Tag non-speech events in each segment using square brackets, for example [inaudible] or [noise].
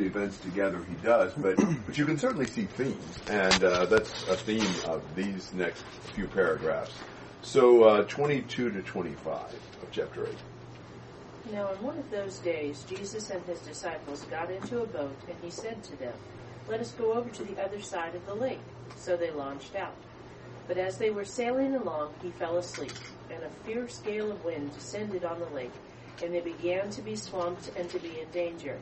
the events together, he does. But but you can certainly see themes, and uh, that's a theme of these next few paragraphs. So uh, 22 to 25 of chapter 8. Now, on one of those days, Jesus and his disciples got into a boat, and he said to them, Let us go over to the other side of the lake. So they launched out. But as they were sailing along, he fell asleep, and a fierce gale of wind descended on the lake, and they began to be swamped and to be in danger.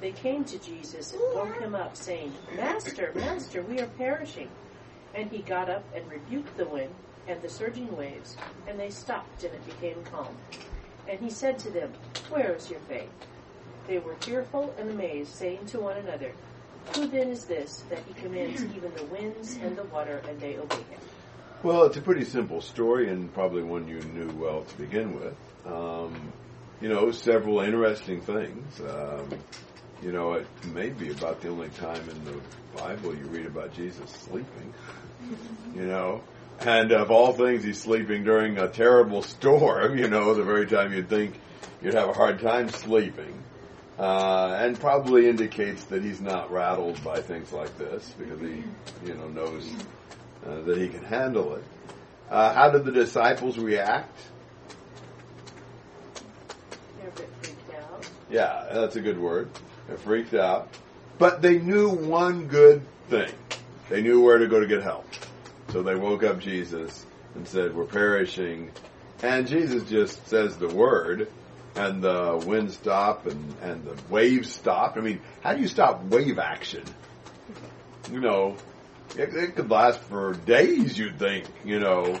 They came to Jesus and woke him up, saying, Master, Master, we are perishing. And he got up and rebuked the wind and the surging waves, and they stopped, and it became calm. And he said to them, Where is your faith? They were fearful and amazed, saying to one another, Who then is this that he commands even the winds and the water, and they obey him? Well, it's a pretty simple story, and probably one you knew well to begin with. Um, you know, several interesting things. Um, you know, it may be about the only time in the Bible you read about Jesus sleeping. You know, and of all things, he's sleeping during a terrible storm, [laughs] you know, the very time you'd think you'd have a hard time sleeping. Uh, and probably indicates that he's not rattled by things like this because he, you know, knows uh, that he can handle it. Uh, how did the disciples react? They're a bit freaked out. Yeah, that's a good word. Freaked out. But they knew one good thing. They knew where to go to get help. So they woke up Jesus and said, We're perishing. And Jesus just says the word, and the wind stopped and, and the waves stopped. I mean, how do you stop wave action? You know, it, it could last for days, you'd think, you know.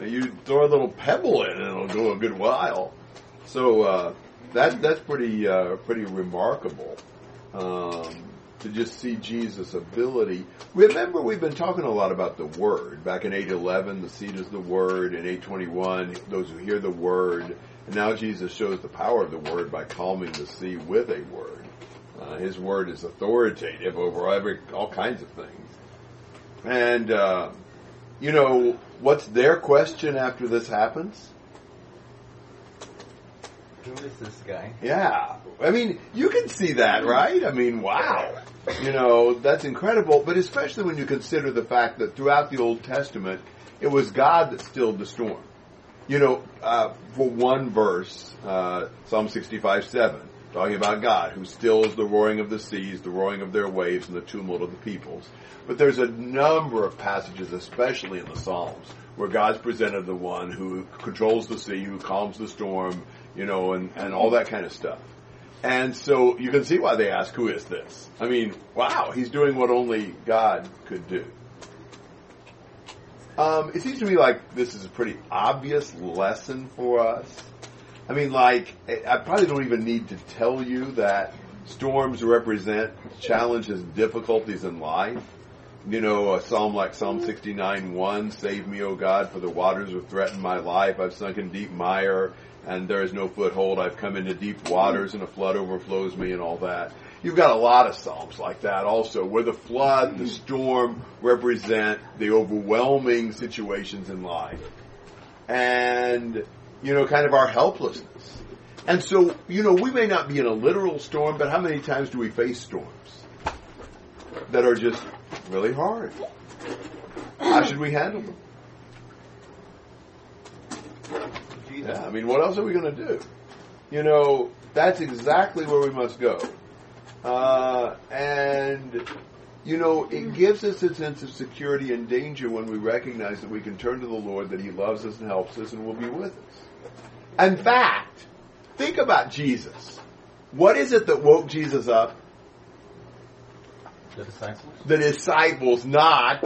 You throw a little pebble in and it'll go a good while. So, uh, that, that's pretty, uh, pretty remarkable. Um, to just see Jesus' ability. Remember, we've been talking a lot about the Word. Back in 811, the seed is the Word. In 821, those who hear the Word. And now Jesus shows the power of the Word by calming the sea with a Word. Uh, his Word is authoritative over every, all kinds of things. And, uh, you know, what's their question after this happens? Who is this guy? Yeah. I mean, you can see that, right? I mean, wow. You know, that's incredible, but especially when you consider the fact that throughout the Old Testament, it was God that stilled the storm. You know, uh, for one verse, uh, Psalm 65, 7, talking about God who stills the roaring of the seas, the roaring of their waves, and the tumult of the peoples. But there's a number of passages, especially in the Psalms, where God's presented the one who controls the sea, who calms the storm, you know, and, and all that kind of stuff. And so you can see why they ask, who is this? I mean, wow, he's doing what only God could do. Um, it seems to me like this is a pretty obvious lesson for us. I mean, like, I probably don't even need to tell you that storms represent challenges, and difficulties in life. You know, a psalm like Psalm 69, 1, Save me, O God, for the waters have threatened my life. I've sunk in deep mire, and there is no foothold. I've come into deep waters, and a flood overflows me, and all that. You've got a lot of psalms like that also, where the flood, the storm represent the overwhelming situations in life. And, you know, kind of our helplessness. And so, you know, we may not be in a literal storm, but how many times do we face storms that are just really hard? How should we handle them? Yeah, I mean, what else are we going to do? You know, that's exactly where we must go. Uh, and, you know, it gives us a sense of security and danger when we recognize that we can turn to the Lord, that He loves us and helps us and will be with us. In fact, think about Jesus. What is it that woke Jesus up? The disciples? The disciples, not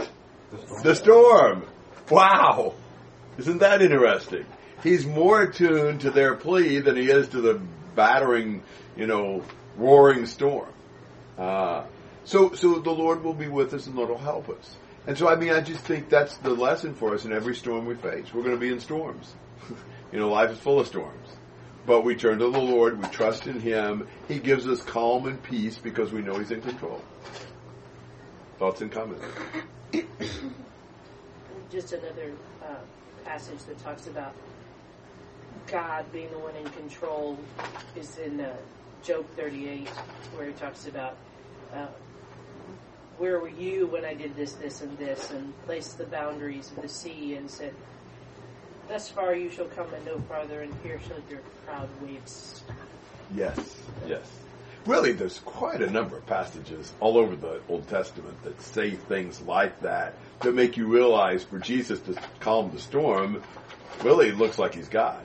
The storm? the storm. Wow. Isn't that interesting? He's more attuned to their plea than he is to the battering, you know, roaring storm. Uh, so, so the Lord will be with us and Lord will help us. And so, I mean, I just think that's the lesson for us in every storm we face. We're going to be in storms. [laughs] you know, life is full of storms. But we turn to the Lord, we trust in Him. He gives us calm and peace because we know He's in control. Thoughts and comments? [coughs] Just another uh, passage that talks about God being the one in control is in uh, Job 38, where he talks about uh, where were you when I did this, this, and this, and placed the boundaries of the sea and said, Thus far you shall come and no farther, and here shall your proud waves stop. Yes, yes. Really, there's quite a number of passages all over the Old Testament that say things like that that make you realize for Jesus to calm the storm, really looks like he's God.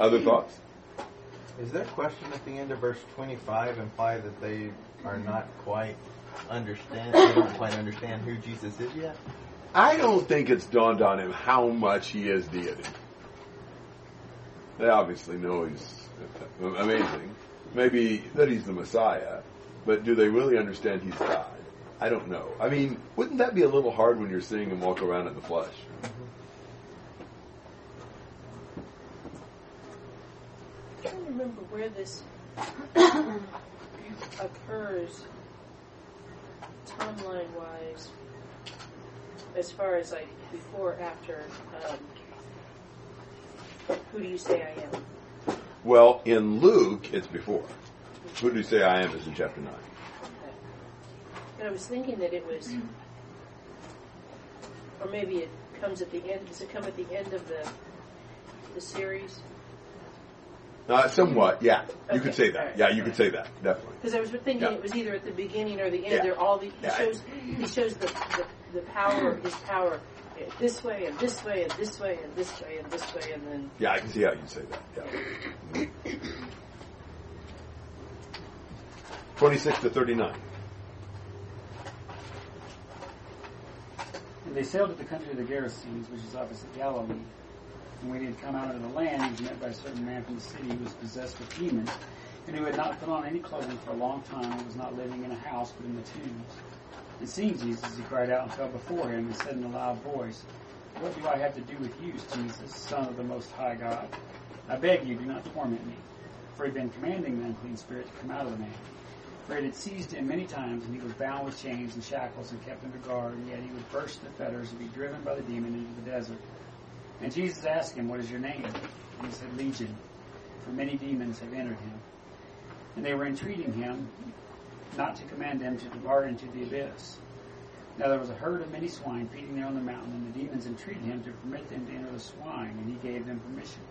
Other thoughts? Is their question at the end of verse 25 imply that they are not quite understand, they don't quite understand who Jesus is yet? I don't think it's dawned on him how much he is deity. They obviously know he's amazing. Maybe that he's the Messiah, but do they really understand he's God? I don't know. I mean, wouldn't that be a little hard when you're seeing him walk around in the flesh? Trying to remember where this [coughs] occurs timeline wise, as far as like before, after. Um, who do you say I am? Well, in Luke, it's before. Who do you say I am is in chapter 9. Okay. And I was thinking that it was, or maybe it comes at the end. Does it come at the end of the the series? Uh, somewhat, yeah. You could say that. alright, Yeah, you alright. could say that, definitely. Because I was thinking Yeah. it was either at the beginning or the end. Yeah. They're all the, he Yeah. shows he shows the, the the power his power this way and this way and this way and this way and this way and then Yeah, I can see how you say that. Yeah. 26 to 39. And they sailed to the country of the Gerasenes, which is opposite Galilee. And when he had come out of the land, he was met by a certain man from the city who was possessed with demons, and who had not put on any clothing for a long time, and was not living in a house, but in the tombs. And seeing Jesus, he cried out and fell before him, and said in a loud voice, What do I have to do with you, Jesus, Son of the Most High God? I beg you, do not torment me. For he had been commanding the unclean spirit to come out of the man. For it had seized him many times, and he was bound with chains and shackles and kept under guard, and yet he would burst the fetters and be driven by the demon into the desert. And Jesus asked him, What is your name? And he said, Legion, for many demons have entered him. And they were entreating him not to command them to depart into the abyss. Now there was a herd of many swine feeding there on the mountain, and the demons entreated him to permit them to enter the swine, and he gave them permission.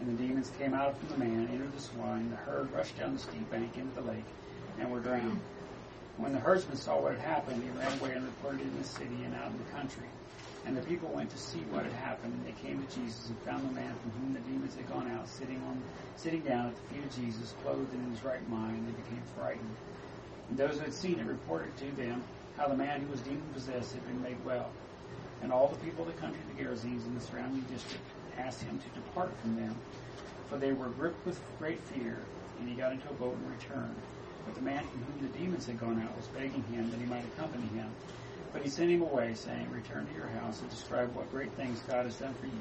And the demons came out from the man, entered the swine, the herd rushed down the steep bank into the lake, and were drowned. When the herdsman saw what had happened, he ran away and reported it in the city and out in the country. And the people went to see what had happened, and they came to Jesus and found the man from whom the demons had gone out sitting on sitting down at the feet of Jesus, clothed in his right mind, and they became frightened. And those who had seen it reported to them how the man who was demon possessed had been made well. And all the people of the country of the Gerasenes and the surrounding district asked him to depart from them, for they were gripped with great fear. And he got into a boat and returned. But the man from whom the demons had gone out was begging him that he might accompany him. But he sent him away, saying, Return to your house and describe what great things God has done for you.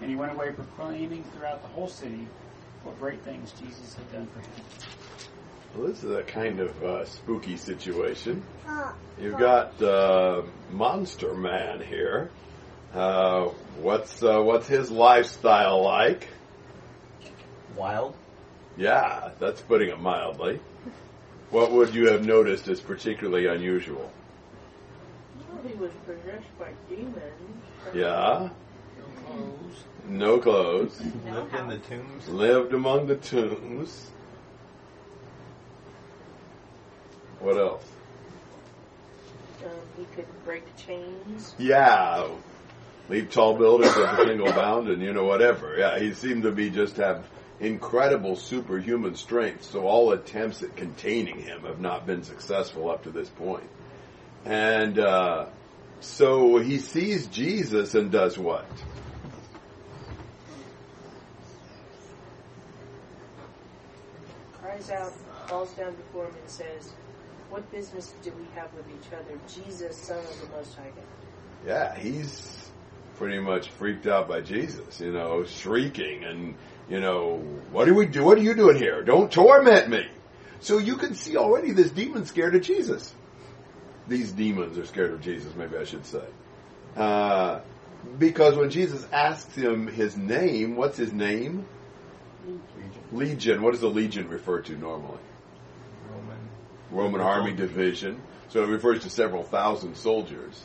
And he went away proclaiming throughout the whole city what great things Jesus had done for him. Well, this is a kind of uh, spooky situation. You've got uh, Monster Man here. Uh, what's uh, what's his lifestyle like? Wild? Yeah, that's putting it mildly. What would you have noticed as particularly unusual? Well, he was possessed by demons. Yeah, Clothes. no clothes, No Lived in the tombs? lived among the tombs. What else? Um, he could break chains. Yeah, leap tall buildings with a single bound, and you know whatever. Yeah, he seemed to be just have incredible superhuman strength. So all attempts at containing him have not been successful up to this point. And uh, so he sees Jesus and does what? cries out, falls down before him, and says, What business do we have with each other? Jesus, Son of the Most High God. Yeah, he's pretty much freaked out by Jesus. You know, shrieking and you know, what do we do? What are you doing here? Don't torment me. So you can see already this demon scared of Jesus. These demons are scared of Jesus, maybe I should say. Uh, because when Jesus asks him his name, what's his name? legion. What does a legion refer to normally? Roman. Roman army division. So it refers to several thousand soldiers.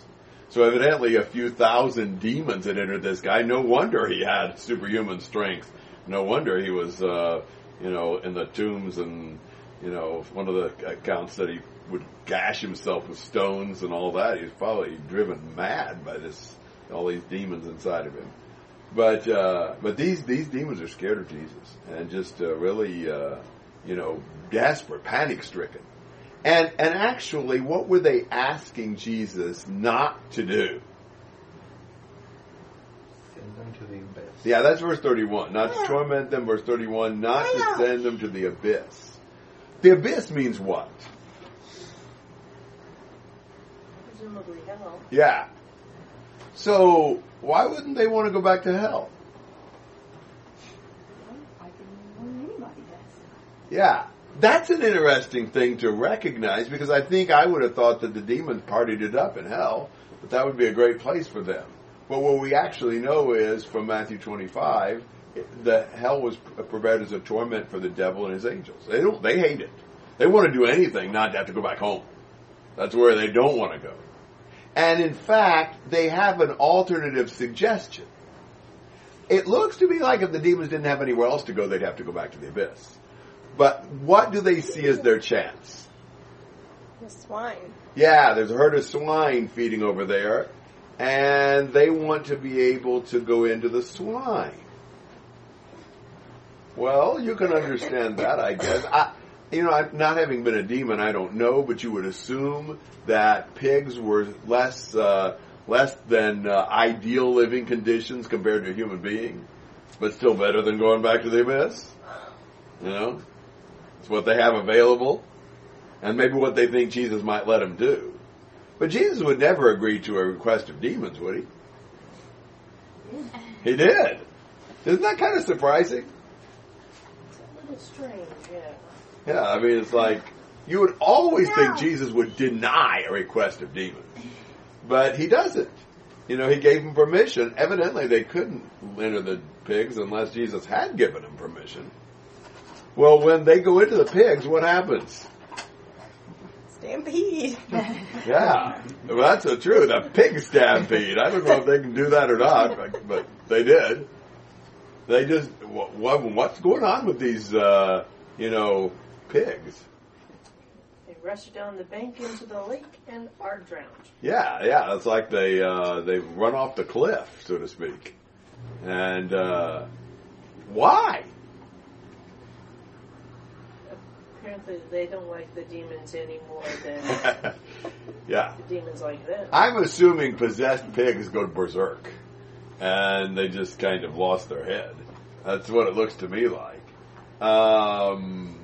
So evidently a few thousand demons had entered this guy. No wonder he had superhuman strength. No wonder he was, uh, you know, in the tombs and, you know, one of the accounts that he would gash himself with stones and all that. He was probably driven mad by this, all these demons inside of him. But, uh, but these, these demons are scared of Jesus and just, uh, really, uh, you know, desperate, panic stricken. And, and actually, what were they asking Jesus not to do? Send them to the abyss. Yeah, that's verse 31. Not to torment them, verse 31. Not to send them to the abyss. The abyss means what? Presumably hell. Yeah. So, why wouldn't they want to go back to hell? I anybody does. Yeah. That's an interesting thing to recognize because I think I would have thought that the demons partied it up in hell, but that would be a great place for them. But what we actually know is from Matthew 25, the hell was prepared as a torment for the devil and his angels. They don't, they hate it. They want to do anything not to have to go back home. That's where they don't want to go. And in fact, they have an alternative suggestion. It looks to me like if the demons didn't have anywhere else to go, they'd have to go back to the abyss. But what do they see as their chance? The swine. Yeah, there's a herd of swine feeding over there, and they want to be able to go into the swine. Well, you can understand that, I guess. I, you know, not having been a demon, I don't know, but you would assume that pigs were less uh, less than uh, ideal living conditions compared to a human being, but still better than going back to the abyss. You know, it's what they have available, and maybe what they think Jesus might let them do. But Jesus would never agree to a request of demons, would he? He did. Isn't that kind of surprising? It's a little strange, yeah. Yeah, I mean, it's like you would always think Jesus would deny a request of demons, but he doesn't. You know, he gave them permission. Evidently, they couldn't enter the pigs unless Jesus had given them permission. Well, when they go into the pigs, what happens? Stampede. [laughs] Yeah, well, that's the truth. A pig stampede. I don't know if they can do that or not, but, but they did. They just what, what's going on with these, uh, you know, pigs? They rush down the bank into the lake and are drowned. Yeah, yeah. It's like they uh, they run off the cliff, so to speak. And uh, why? Apparently, they don't like the demons any more than [laughs] yeah. the demons like them. I'm assuming possessed pigs go berserk, and they just kind of lost their head. That's what it looks to me like. Um,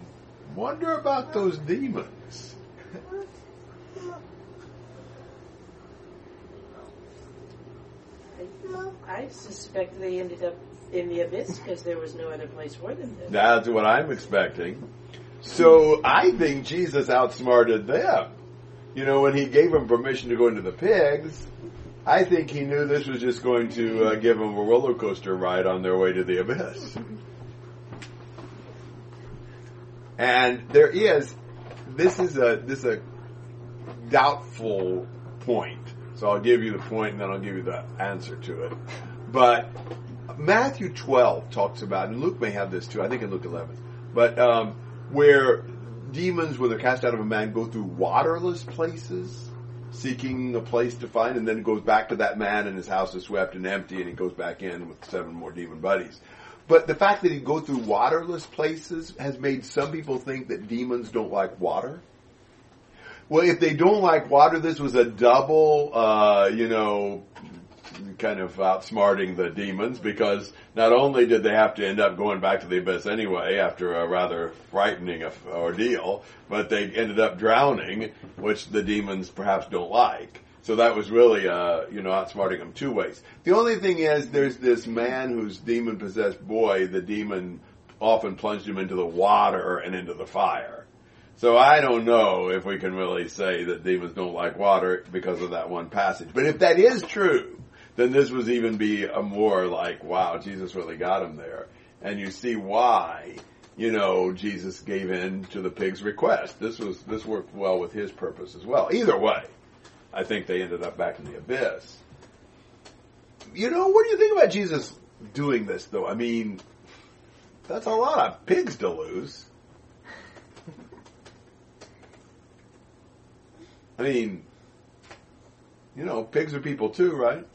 wonder about those demons. I suspect they ended up in the abyss because there was no other place for them. To. That's what I'm expecting. So I think Jesus outsmarted them. You know, when he gave them permission to go into the pigs, I think he knew this was just going to uh, give them a roller coaster ride on their way to the abyss. And there is, this is a this is a doubtful point. So I'll give you the point and then I'll give you the answer to it. But Matthew 12 talks about, and Luke may have this too, I think in Luke 11, but um, where demons, when they're cast out of a man, go through waterless places, seeking a place to find, and then goes back to that man and his house is swept and empty, and he goes back in with seven more demon buddies. But the fact that he go through waterless places has made some people think that demons don't like water. Well, if they don't like water, this was a double, uh, you know, kind of outsmarting the demons because not only did they have to end up going back to the abyss anyway after a rather frightening ordeal, but they ended up drowning, which the demons perhaps don't like. So that was really, uh, you know, outsmarting them two ways. The only thing is, there's this man who's demon possessed boy. The demon often plunged him into the water and into the fire. So I don't know if we can really say that demons don't like water because of that one passage. But if that is true, then this would even be a more like, wow, Jesus really got him there. And you see why you know, Jesus gave in to the pig's request. This was this worked well with his purpose as well. Either way, I think they ended up back in the abyss. You know, what do you think about Jesus doing this though? I mean, that's a lot of pigs to lose. I mean, you know, pigs are people too, right?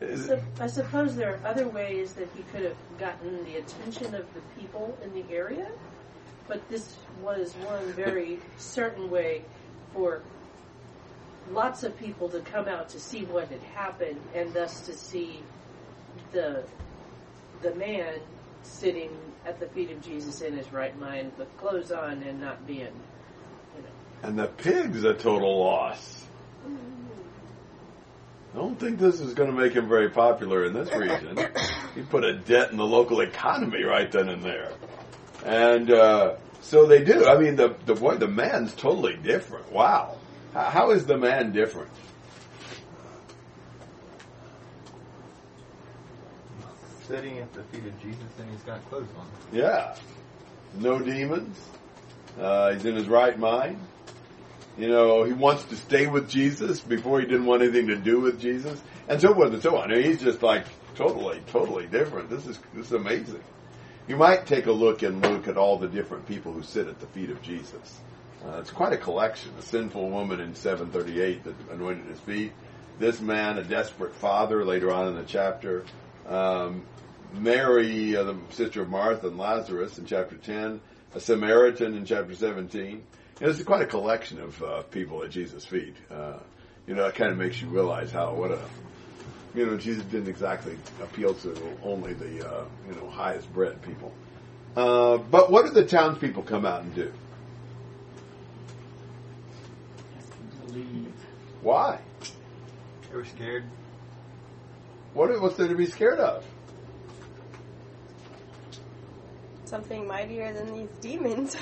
Is Sup- I suppose there are other ways that he could have gotten the attention of the people in the area, but this was one very certain way for lots of people to come out to see what had happened and thus to see the the man sitting at the feet of Jesus in his right mind with clothes on and not being, you know. And the pig's a total loss. I don't think this is going to make him very popular in this region. he put a dent in the local economy right then and there. And uh, so they do. I mean, the the boy, the man's totally different. Wow, how, how is the man different? Sitting at the feet of Jesus and he's got clothes on. Yeah, no demons. Uh, he's in his right mind. You know, he wants to stay with Jesus before he didn't want anything to do with Jesus, and so forth and so on. I mean, he's just like totally, totally different. This is this is amazing. You might take a look and look at all the different people who sit at the feet of Jesus. Uh, it's quite a collection. A sinful woman in 738 that anointed his feet. This man, a desperate father, later on in the chapter. Um, Mary, uh, the sister of Martha and Lazarus in chapter 10. A Samaritan in chapter 17. You know, it's quite a collection of uh, people at Jesus' feet. Uh, you know, it kind of makes you realize how what a you know Jesus didn't exactly appeal to only the uh, you know highest bred people. Uh, but what did the townspeople come out and do? Leave. Why? They were scared. What what's there to be scared of? Something mightier than these demons.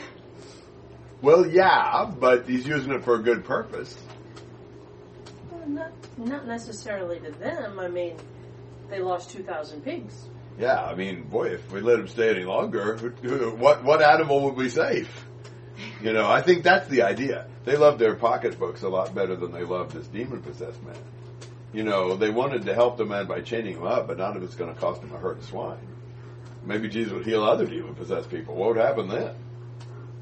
Well, yeah, but he's using it for a good purpose. Not not necessarily to them. I mean, they lost two thousand pigs. Yeah, I mean, boy, if we let him stay any longer, what what animal would we save? You know, I think that's the idea. They loved their pocketbooks a lot better than they loved this demon possessed man. You know, they wanted to help the man by chaining him up, but none of it's going to cost him a herd of swine. Maybe Jesus would heal other demon possessed people. What would happen then?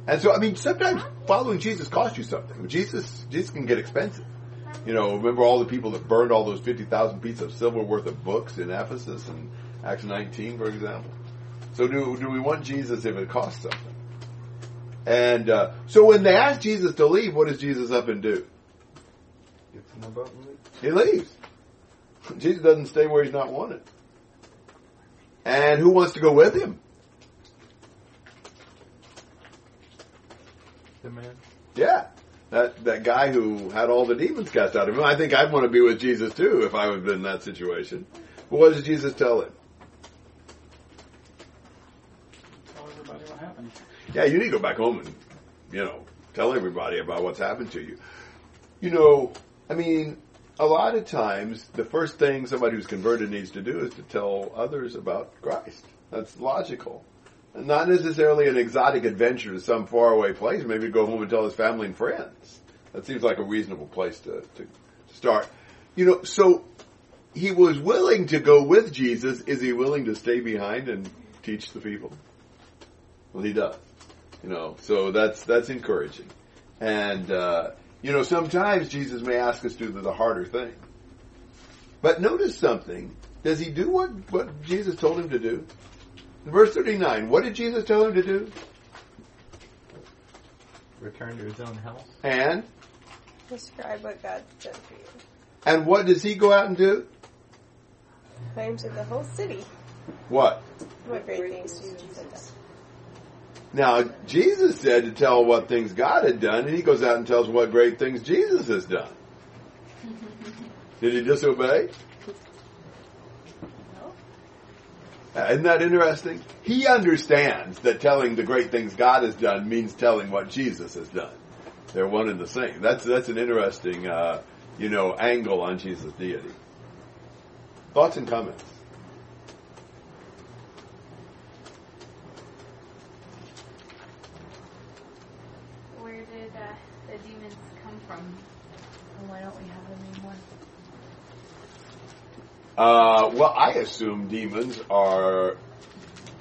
And so, I mean, sometimes following Jesus costs you something. Jesus, Jesus can get expensive. You know, remember all the people that burned all those 50,000 pieces of silver worth of books in Ephesus in Acts 19, for example? So do, do we want Jesus if it costs something? And, uh, so when they ask Jesus to leave, what does Jesus up and do? Gets in the boat and leaves. He leaves. [laughs] Jesus doesn't stay where he's not wanted. And who wants to go with him? The man. Yeah. That that guy who had all the demons cast out of him. I think I'd want to be with Jesus too if I would have been in that situation. But what does Jesus tell him? Tell everybody what happened. Yeah, you need to go back home and, you know, tell everybody about what's happened to you. You know, I mean, a lot of times the first thing somebody who's converted needs to do is to tell others about Christ. That's logical. Not necessarily an exotic adventure to some faraway place. Maybe go home and tell his family and friends. That seems like a reasonable place to, to start. You know, so he was willing to go with Jesus. Is he willing to stay behind and teach the people? Well, he does. You know, so that's that's encouraging. And uh, you know, sometimes Jesus may ask us to do the harder thing. But notice something. Does he do what, what Jesus told him to do? In verse 39, what did Jesus tell him to do? Return to his own house. And Describe what God done for you. and what does he go out and do? Claim to the whole city. What? What great things Jesus had done. Now, Jesus said to tell what things God had done, and he goes out and tells what great things Jesus has done. [laughs] Did he disobey? Uh, Isn't that interesting? He understands that telling the great things God has done means telling what Jesus has done. They're one and the same. That's that's an interesting, uh, you know, angle on Jesus' deity. Thoughts and comments. Uh, well, I assume demons are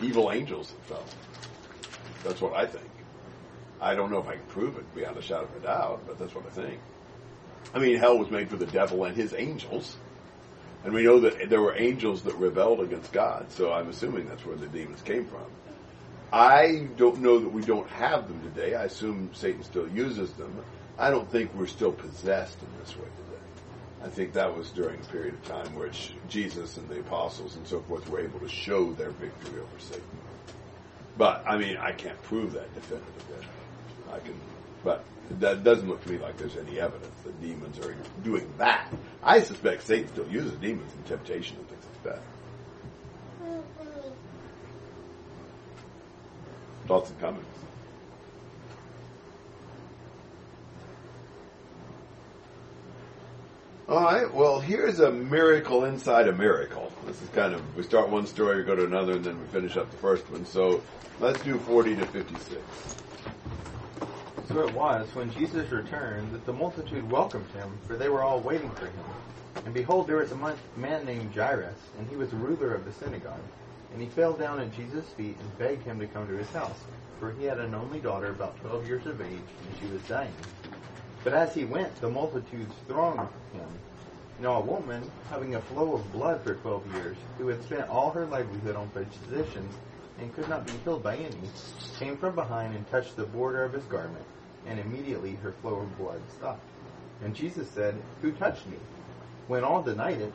evil angels that fell. That's what I think. I don't know if I can prove it beyond a shadow of a doubt, but that's what I think. I mean, hell was made for the devil and his angels. And we know that there were angels that rebelled against God, so I'm assuming that's where the demons came from. I don't know that we don't have them today. I assume Satan still uses them. I don't think we're still possessed in this way today. I think that was during a period of time which Jesus and the apostles and so forth were able to show their victory over Satan. But I mean, I can't prove that definitively. I can, but that doesn't look to me like there's any evidence that demons are doing that. I suspect Satan still uses demons in temptation and things like that. Thoughts and comments? All right. Well, here's a miracle inside a miracle. This is kind of we start one story, we go to another, and then we finish up the first one. So let's do 40 to 56. So it was, when Jesus returned, that the multitude welcomed him, for they were all waiting for him. And behold, there was a man named Jairus, and he was ruler of the synagogue. And he fell down at Jesus' feet and begged him to come to his house, for he had an only daughter about twelve years of age, and she was dying. But as he went, the multitudes thronged him. Now a woman, having a flow of blood for twelve years, who had spent all her livelihood on physicians, and could not be healed by any, came from behind and touched the border of his garment, and immediately her flow of blood stopped. And Jesus said, Who touched me? When all denied it,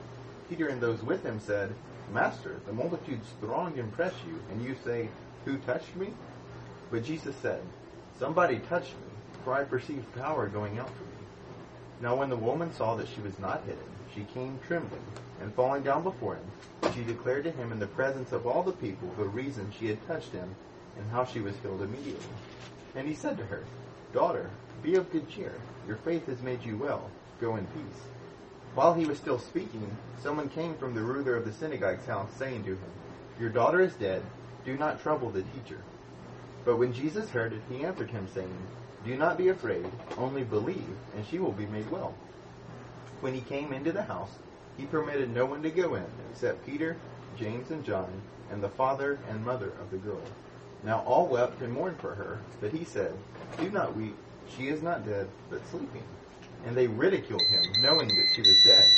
Peter and those with him said, Master, the multitudes thronged and press you, and you say, Who touched me? But Jesus said, Somebody touched me, for I perceived power going out from me. Now when the woman saw that she was not hidden, she came trembling, and falling down before him, she declared to him in the presence of all the people the reason she had touched him, and how she was healed immediately. And he said to her, Daughter, be of good cheer. Your faith has made you well. Go in peace. While he was still speaking, someone came from the ruler of the synagogue's house, saying to him, Your daughter is dead. Do not trouble the teacher. But when Jesus heard it, he answered him, saying, Do not be afraid, only believe, and she will be made well. When he came into the house, he permitted no one to go in except Peter, James, and John, and the father and mother of the girl. Now all wept and mourned for her, but he said, Do not weep, she is not dead, but sleeping. And they ridiculed him, knowing that she was dead.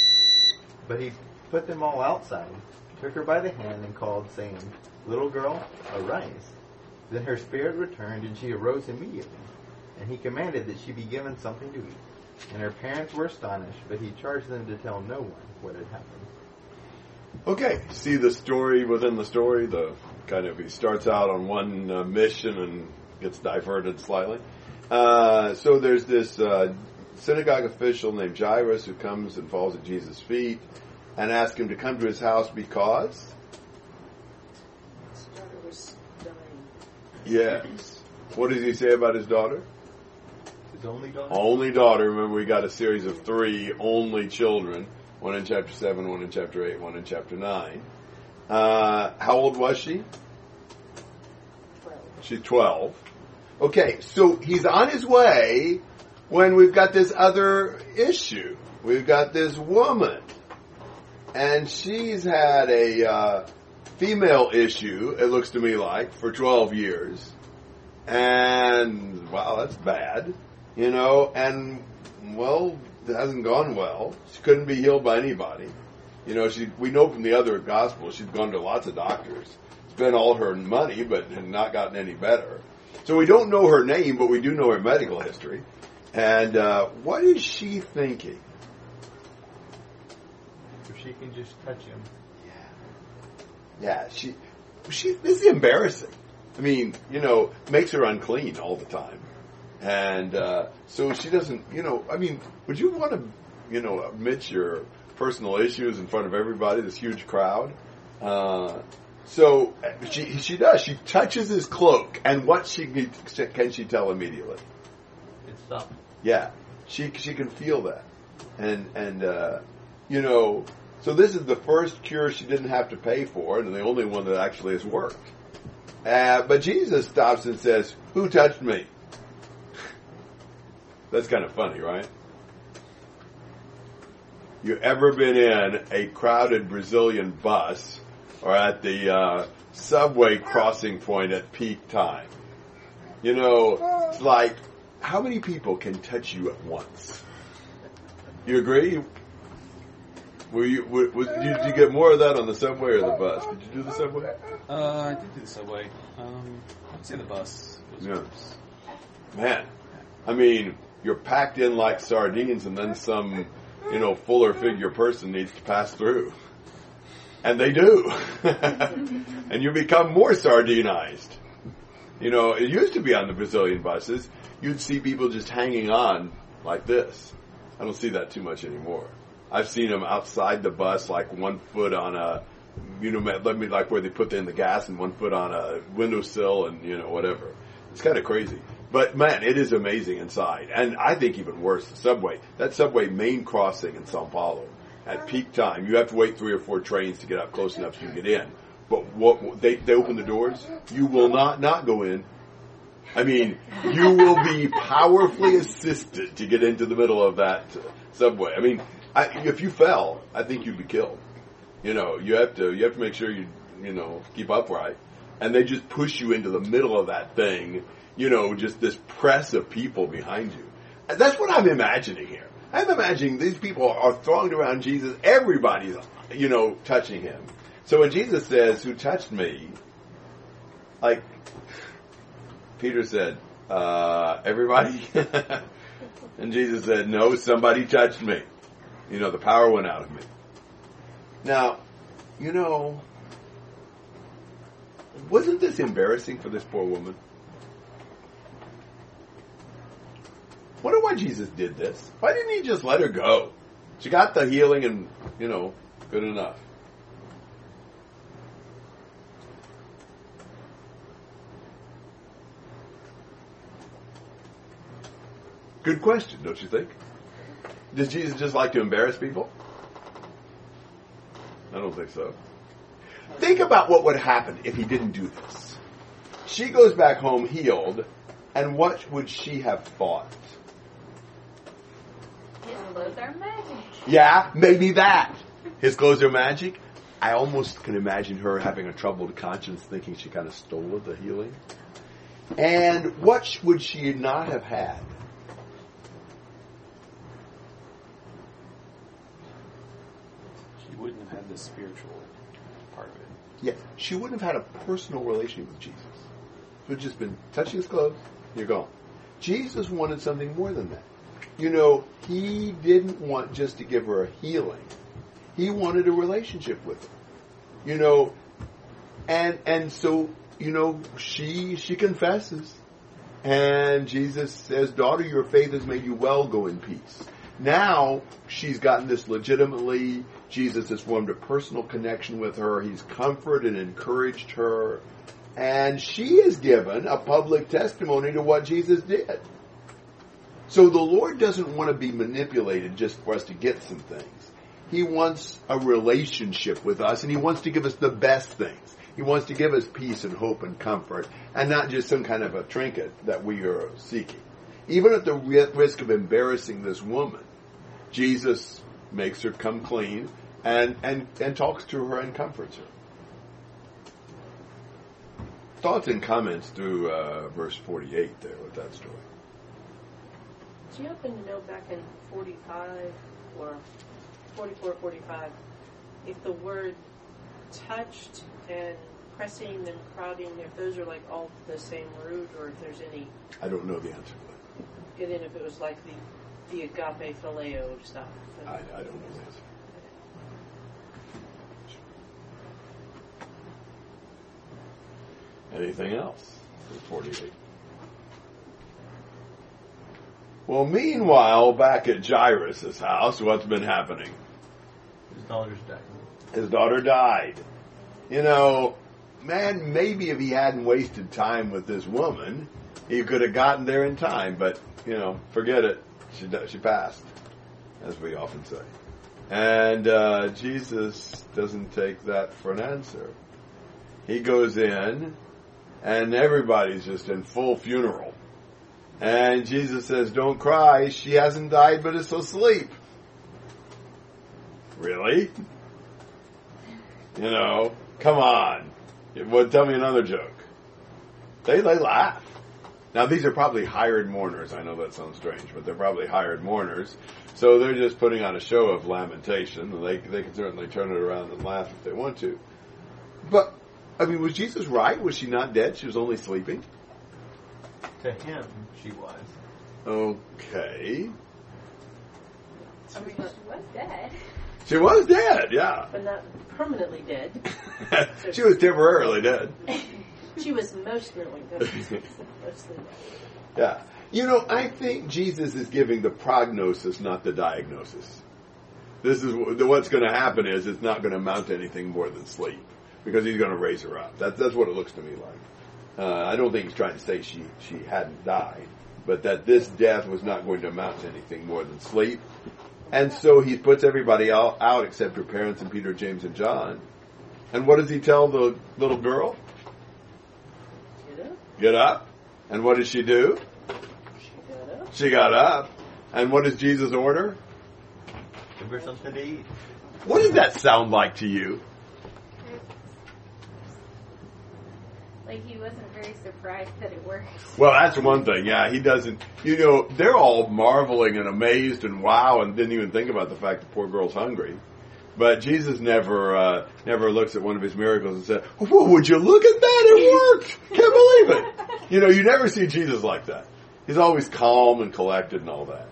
But he put them all outside, took her by the hand, and called, saying, Little girl, arise. Then her spirit returned, and she arose immediately. And he commanded that she be given something to eat. And her parents were astonished, but he charged them to tell no one what had happened. Okay, see the story within the story. The kind of he starts out on one uh, mission and gets diverted slightly. Uh, so there's this uh, synagogue official named Jairus who comes and falls at Jesus' feet and asks him to come to his house because His daughter was dying. Yes. What does he say about his daughter? His only daughter? Only daughter. Remember, we got a series of three only children. One in chapter seven, one in chapter eight, one in chapter nine. Uh, how old was she? Twelve. She's 12. Okay, so he's on his way when we've got this other issue. We've got this woman. And she's had a uh, female issue, it looks to me like, for 12 years. And, wow, that's bad. You know, and, well, it hasn't gone well. She couldn't be healed by anybody. You know, she, we know from the other gospels she's gone to lots of doctors spent all her money but had not gotten any better. So we don't know her name, but we do know her medical history. And uh, what is she thinking? If she can just touch him. Yeah, she, she. This is embarrassing. I mean, you know, makes her unclean all the time, and uh, so she doesn't. You know, I mean, would you want to, you know, admit your personal issues in front of everybody, this huge crowd? Uh, so she she does. She touches his cloak, and what she can she tell immediately? It's stopped. Yeah, she she can feel that, and and uh, you know, so this is the first cure she didn't have to pay for, and the only one that actually has worked. Uh, but Jesus stops and says, "Who touched me?" [laughs] That's kind of funny, right? you ever been in a crowded Brazilian bus or at the uh, subway crossing point at peak time? You know, it's like how many people can touch you at once? You agree? Were you, were, was, did, you, did you get more of that on the subway or the bus? Did you do the subway? Uh, I did do the subway. Um, I'd say the bus. was Yeah. worse. Man, I mean, you're packed in like sardines, and then some, you know, fuller figure person needs to pass through, and they do, [laughs] and you become more sardinized. You know, it used to be on the Brazilian buses, you'd see people just hanging on like this. I don't see that too much anymore. I've seen them outside the bus, like one foot on a, you know, let me like where they put in the gas and one foot on a windowsill and you know whatever. It's kind of crazy. But man, it is amazing inside. And I think even worse, the subway. That subway main crossing in Sao Paulo at peak time, you have to wait three or four trains to get up close enough so you get in. But what they they open the doors, you will not not go in. I mean, you will be powerfully assisted to get into the middle of that uh, subway. I mean, I, if you fell, I think you'd be killed. You know, you have to you have to make sure you you know keep upright, and they just push you into the middle of that thing. You know, just this press of people behind you. That's what I'm imagining here. I'm imagining these people are thronged around Jesus. Everybody's you know touching him. So when Jesus says, "Who touched me?" like Peter said, uh, "Everybody," [laughs] and Jesus said, "No, somebody touched me." You know, the power went out of me. Now, you know, wasn't this embarrassing for this poor woman? Wonder why Jesus did this. Why didn't he just let her go? She got the healing and, you know, good enough. Good question, don't you think? Does Jesus just like to embarrass people? I don't think so. Think about what would happen if he didn't do this. She goes back home healed, and what would she have thought? His clothes are magic. Yeah, maybe that. His clothes are magic. I almost can imagine her having a troubled conscience thinking she kind of stole the healing. And what would she not have had? She wouldn't have had the spiritual part of it. Yes, she wouldn't have had a personal relationship with Jesus. She would just been touching his clothes, you're gone. Jesus wanted something more than that. You know, he didn't want just to give her a healing. He wanted a relationship with her. You know, and and so, you know, she she confesses. And Jesus says, Daughter, your faith has made you well, go in peace. Now she's gotten this legitimately. Jesus has formed a personal connection with her. He's comforted and encouraged her. And she has given a public testimony to what Jesus did. So the Lord doesn't want to be manipulated just for us to get some things. He wants a relationship with us and He wants to give us the best things. He wants to give us peace and hope and comfort and not just some kind of a trinket that we are seeking. Even at the risk of embarrassing this woman, Jesus makes her come clean and, and, and talks to her and comforts her. Thoughts and comments through uh, verse 48 there with that story. Do you happen to know back in 45 or 44, 45, if the word touched and pressing and crowding, if those are like all the same root, or if there's any, I don't know the answer to that. and then if it was like the, the agape phileo stuff. I, I don't know the answer. Anything else? Verse 48. Well, meanwhile, back at Jairus' house, what's been happening? His daughter's dead. His daughter died. You know, man, maybe if he hadn't wasted time with this woman, he could have gotten there in time. But you know, forget it. She she passed, as we often say. And uh, Jesus doesn't take that for an answer. He goes in, and everybody's just in full funeral. And Jesus says, "Don't cry. She hasn't died, but is asleep." Really? You know, come on. Well, tell me another joke. They they laugh. Now these are probably hired mourners. I know that sounds strange, but they're probably hired mourners. So they're just putting on a show of lamentation. They they can certainly turn it around and laugh if they want to. But I mean, was Jesus right? Was she not dead? She was only sleeping. To him, she was. Okay, I mean, she was dead. she was dead. Yeah, but not permanently dead. [laughs] she was temporarily dead. [laughs] She was mostly dead. Mostly [laughs] dead. Yeah. You know, I think Jesus is giving the prognosis, not the diagnosis. This is what's going to happen is it's not going to amount to anything more than sleep because he's going to raise her up. That's that's what it looks to me like. Uh, I don't think he's trying to say she she hadn't died, but that this death was not going to amount to anything more than sleep. And so he puts everybody out, out except her parents and Peter, James, and John. And what does he tell the little girl? Get up. Get up. And what does she do? She got up. She got up. And what does Jesus order? Give her something to eat. What does that sound like to you? Like he wasn't very surprised that it worked. Well, that's one thing. Yeah, he doesn't. You know, they're all marveling and amazed and wow, and didn't even think about the fact the poor girl's hungry. But Jesus never, uh, never looks at one of his miracles and "Well, would you look at that? It worked! Can't believe it!" You know, you never see Jesus like that. He's always calm and collected and all that.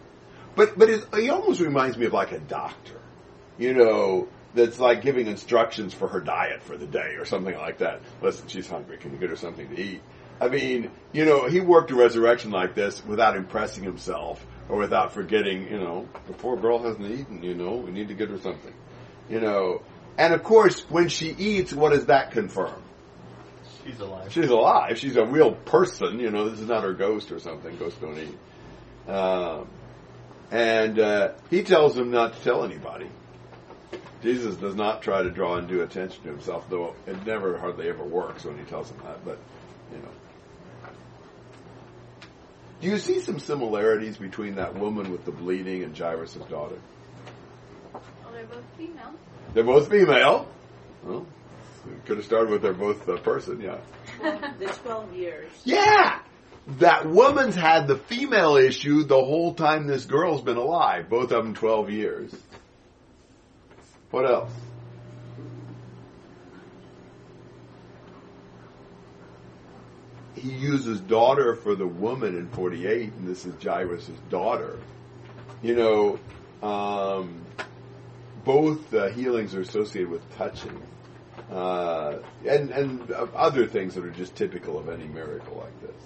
But but he almost reminds me of like a doctor. You know, that's like giving instructions for her diet for the day or something like that. Listen, she's hungry. Can you get her something to eat? I mean, you know, he worked a resurrection like this without impressing himself or without forgetting, you know, the poor girl hasn't eaten, you know, we need to get her something. You know, and of course, when she eats, what does that confirm? She's alive. She's alive. She's a real person. You know, this is not her ghost or something. Ghosts don't eat. Um, and uh, he tells them not to tell anybody. Jesus does not try to draw undue attention to himself, though it never hardly ever works when he tells them that. But you know, do you see some similarities between that woman with the bleeding and Jairus' daughter? Well, they're both female. They're both female. Well, could have started with they're both a person. Yeah. The 12 years. Yeah! That woman's had the female issue the whole time this girl's been alive. Both of them 12 years. What else? He uses daughter for the woman in 48, and this is Jairus' daughter. You know, um, both uh, healings are associated with touching uh, and and other things that are just typical of any miracle like this.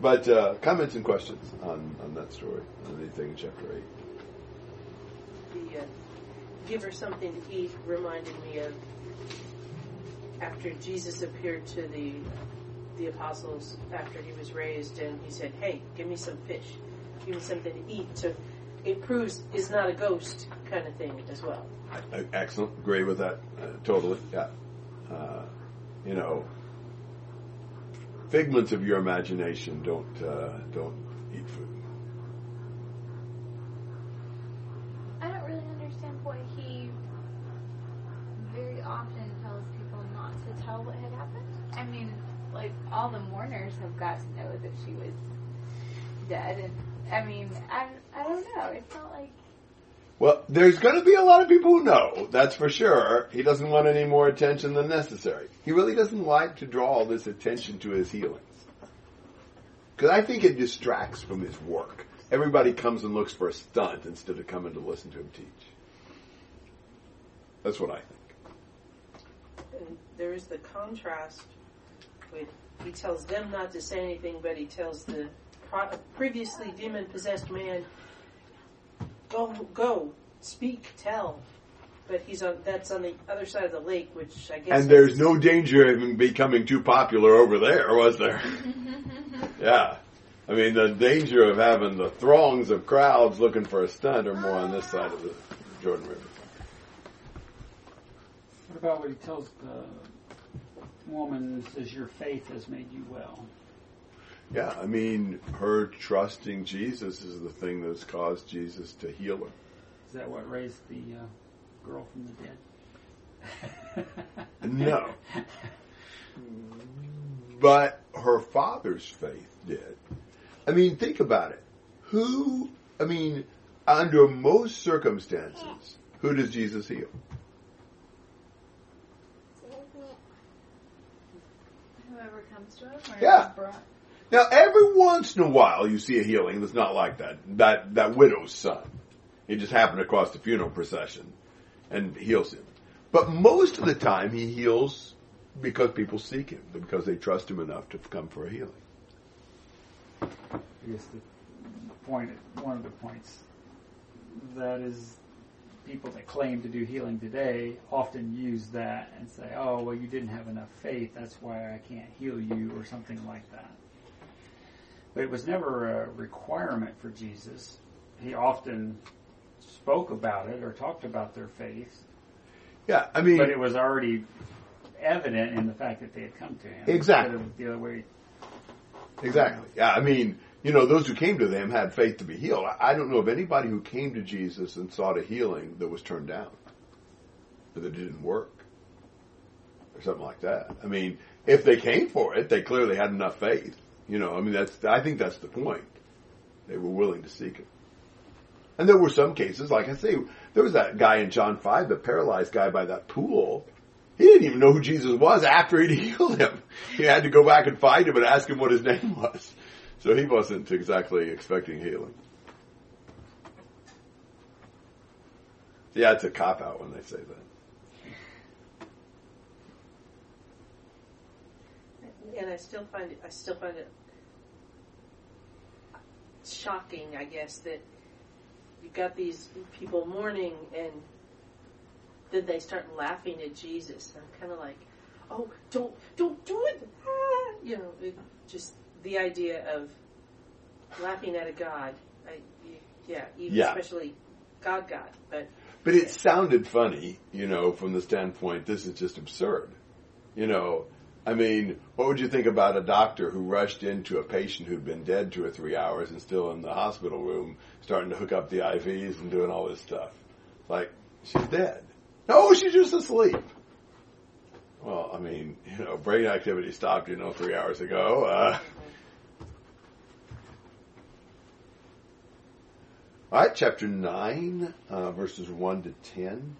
But uh, comments and questions on, on that story, on anything in chapter eight. The uh, give her something to eat reminded me of after Jesus appeared to the the apostles after he was raised, and he said, "Hey, give me some fish, give me something to eat." So it proves is not a ghost kind of thing as well. Excellent, agree with that uh, totally. Yeah, uh, you know, figments of your imagination don't uh, don't eat food. I don't really understand why he very often tells people not to tell what had happened. I mean, like all the mourners have got to know that she was dead, and I mean, I I don't know. It's not like Well, there's going to be a lot of people who know, that's for sure. He doesn't want any more attention than necessary. He really doesn't like to draw all this attention to his healings. Because I think it distracts from his work. Everybody comes and looks for a stunt instead of coming to listen to him teach. That's what I think. And there is the contrast with he tells them not to say anything, but he tells the previously demon possessed man, "Go, go, speak, tell." But he's on that's on the other side of the lake, which I guess. And there's no danger of him becoming too popular over there, was there? [laughs] yeah. I mean, the danger of having the throngs of crowds looking for a stunt are more on this side of the Jordan River. What about what he tells the woman, says, Your faith has made you well? Yeah, I mean, her trusting Jesus is the thing that's caused Jesus to heal her. Is that what raised the uh, girl from the dead? [laughs] No. But her father's faith did. I mean, think about it. Who, I mean, under most circumstances, who does Jesus heal? Comes to him, or Yeah. Now, every once in a while, you see a healing that's not like that. That that widow's son. He just happened across the funeral procession and heals him. But most of the time, he heals because people seek him, because they trust him enough to come for a healing. I guess the point, one of the points, that is, people that claim to do healing today often use that and say, "Oh, well, you didn't have enough faith. That's why I can't heal you," or something like that. But it was never a requirement for Jesus. He often spoke about it or talked about their faith, Yeah, I mean, but it was already evident in the fact that they had come to him. Exactly. The other way. Exactly. Yeah, I mean, you know, those who came to them had faith to be healed. I don't know of anybody who came to Jesus and sought a healing that was turned down, or that didn't work, or something like that. I mean, if they came for it, they clearly had enough faith. You know, I mean, that's I think that's the point. They were willing to seek it. And there were some cases, like I say, there was that guy in John five, the paralyzed guy by that pool. He didn't even know who Jesus was after he'd [laughs] healed him. He had to go back and find him and ask him what his name was. So he wasn't exactly expecting healing. Yeah, it's a cop out when they say that. And I still find it, I still find it shocking, I guess, that you've got these people mourning and then they start laughing at Jesus. I'm kind of like, oh, don't, don't do it. Ah! You know, it, just the idea of laughing at a God. I, yeah, even Yeah. especially God, God. But But it sounded funny, you know, from the standpoint, this is just absurd. You know, I mean, what would you think about a doctor who rushed into a patient who'd been dead two or three hours and still in the hospital room, starting to hook up the IVs and doing all this stuff? Like, she's dead. No, she's just asleep. Well, I mean, you know, brain activity stopped, you know, three hours ago. Uh, all right, chapter 9, uh, verses 1 to 10.